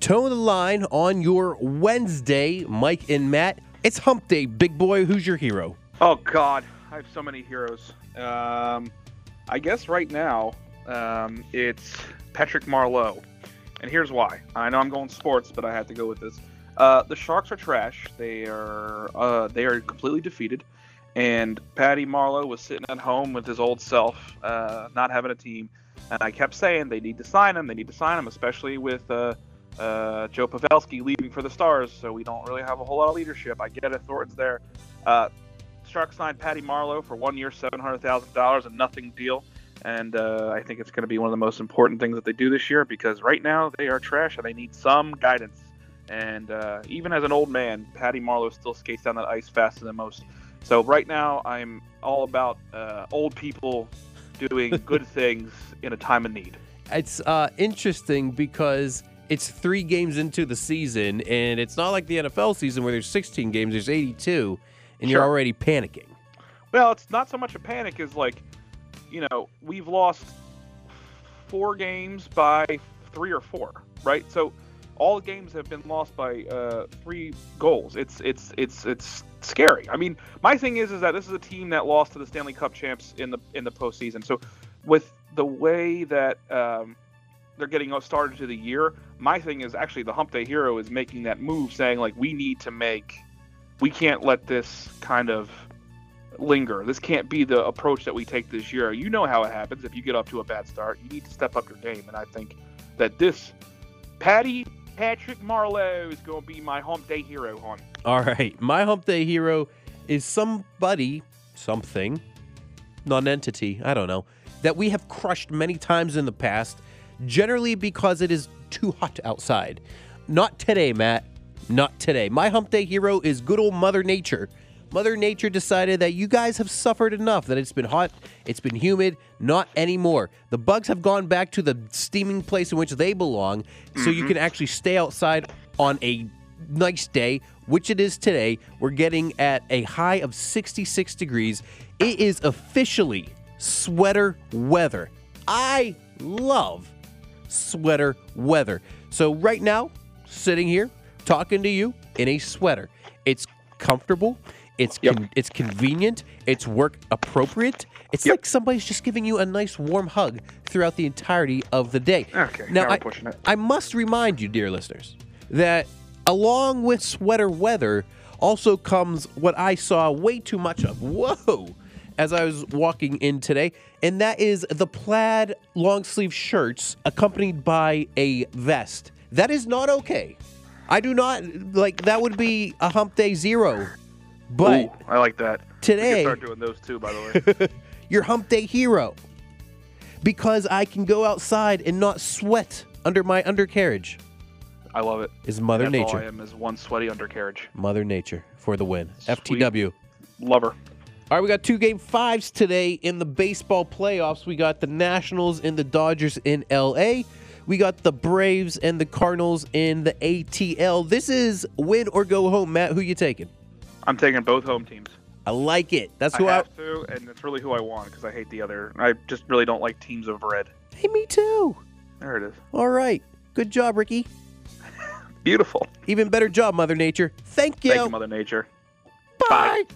Toe the line on your Wednesday, Mike and Matt. It's hump day, big boy. Who's your hero? Oh God, I have so many heroes. Um, I guess right now um, it's Patrick Marleau, and here's why. I know I'm going sports, but I had to go with this. Uh, the Sharks are trash. They are uh, they are completely defeated, and Patty Marleau was sitting at home with his old self, uh, not having a team. And I kept saying they need to sign him. They need to sign him, especially with uh, Joe Pavelski leaving for the Stars. So we don't really have a whole lot of leadership. I get it. Thornton's there. Uh, Sharks signed Patty Marleau for one year, seven hundred thousand dollars, a nothing deal. And uh, I think it's going to be one of the most important things that they do this year because right now they are trash and they need some guidance. And uh, even as an old man, Patty Marleau still skates down that ice faster than most. So right now, I'm all about uh, old people doing good things in a time of need. It's uh, interesting because it's three games into the season, and it's not like the NFL season where there's 16 games, there's 82, and you're already panicking. Well, it's not so much a panic as like, you know, we've lost four games by three or four, right? So all games have been lost by uh, three goals. It's it's it's it's scary. I mean, my thing is is that this is a team that lost to the Stanley Cup champs in the in the postseason. So with the way that um, they're getting started to the year, my thing is actually the Hump Day Hero is making that move, saying like we need to make, we can't let this kind of linger. This can't be the approach that we take this year. You know how it happens if you get up to a bad start. You need to step up your game, and I think that this Patty Patrick Marleau is going to be my hump day hero, hon. All right. My hump day hero is somebody, something, non entity, I don't know, that we have crushed many times in the past, generally because it is too hot outside. Not today, Matt. Not today. My hump day hero is good old Mother Nature. Mother Nature decided that you guys have suffered enough, that it's been hot, it's been humid, not anymore. The bugs have gone back to the steaming place in which they belong, so you can mm-hmm. actually stay outside on a nice day, which it is today. We're getting at a high of 66 degrees. It is officially sweater weather. I love sweater weather. So right now, sitting here talking to you in a sweater. It's comfortable. It's Yep. con- it's convenient. It's work appropriate. It's Yep. like somebody's just giving you a nice warm hug throughout the entirety of the day. Okay, now now I, pushing it. I must remind you, dear listeners, that along with sweater weather also comes what I saw way too much of. Whoa! As I was walking in today, and that is the plaid long sleeve shirts accompanied by a vest. That is not okay. I do not like that would be a hump day zero. But Ooh, I like that. Today- can start doing those too, by the way. your hump day hero because I can go outside and not sweat under my undercarriage I love it. is Mother Nature. I am is one sweaty undercarriage. Mother Nature for the win. Sweet. FTW. Lover. All right, we got two game fives today in the baseball playoffs. We got the Nationals and the Dodgers in LA. We got the Braves and the Cardinals in the ATL. This is win or go home, Matt. Who you taking? I'm taking both home teams. I like it. That's I who I. have to, and it's really who I want because I hate the other. I just really don't like teams of red. Hey, me too. There it is. All right. Good job, Ricky. Beautiful. Even better job, Mother Nature. Thank you. Thank you, Mother Nature. Bye. Bye.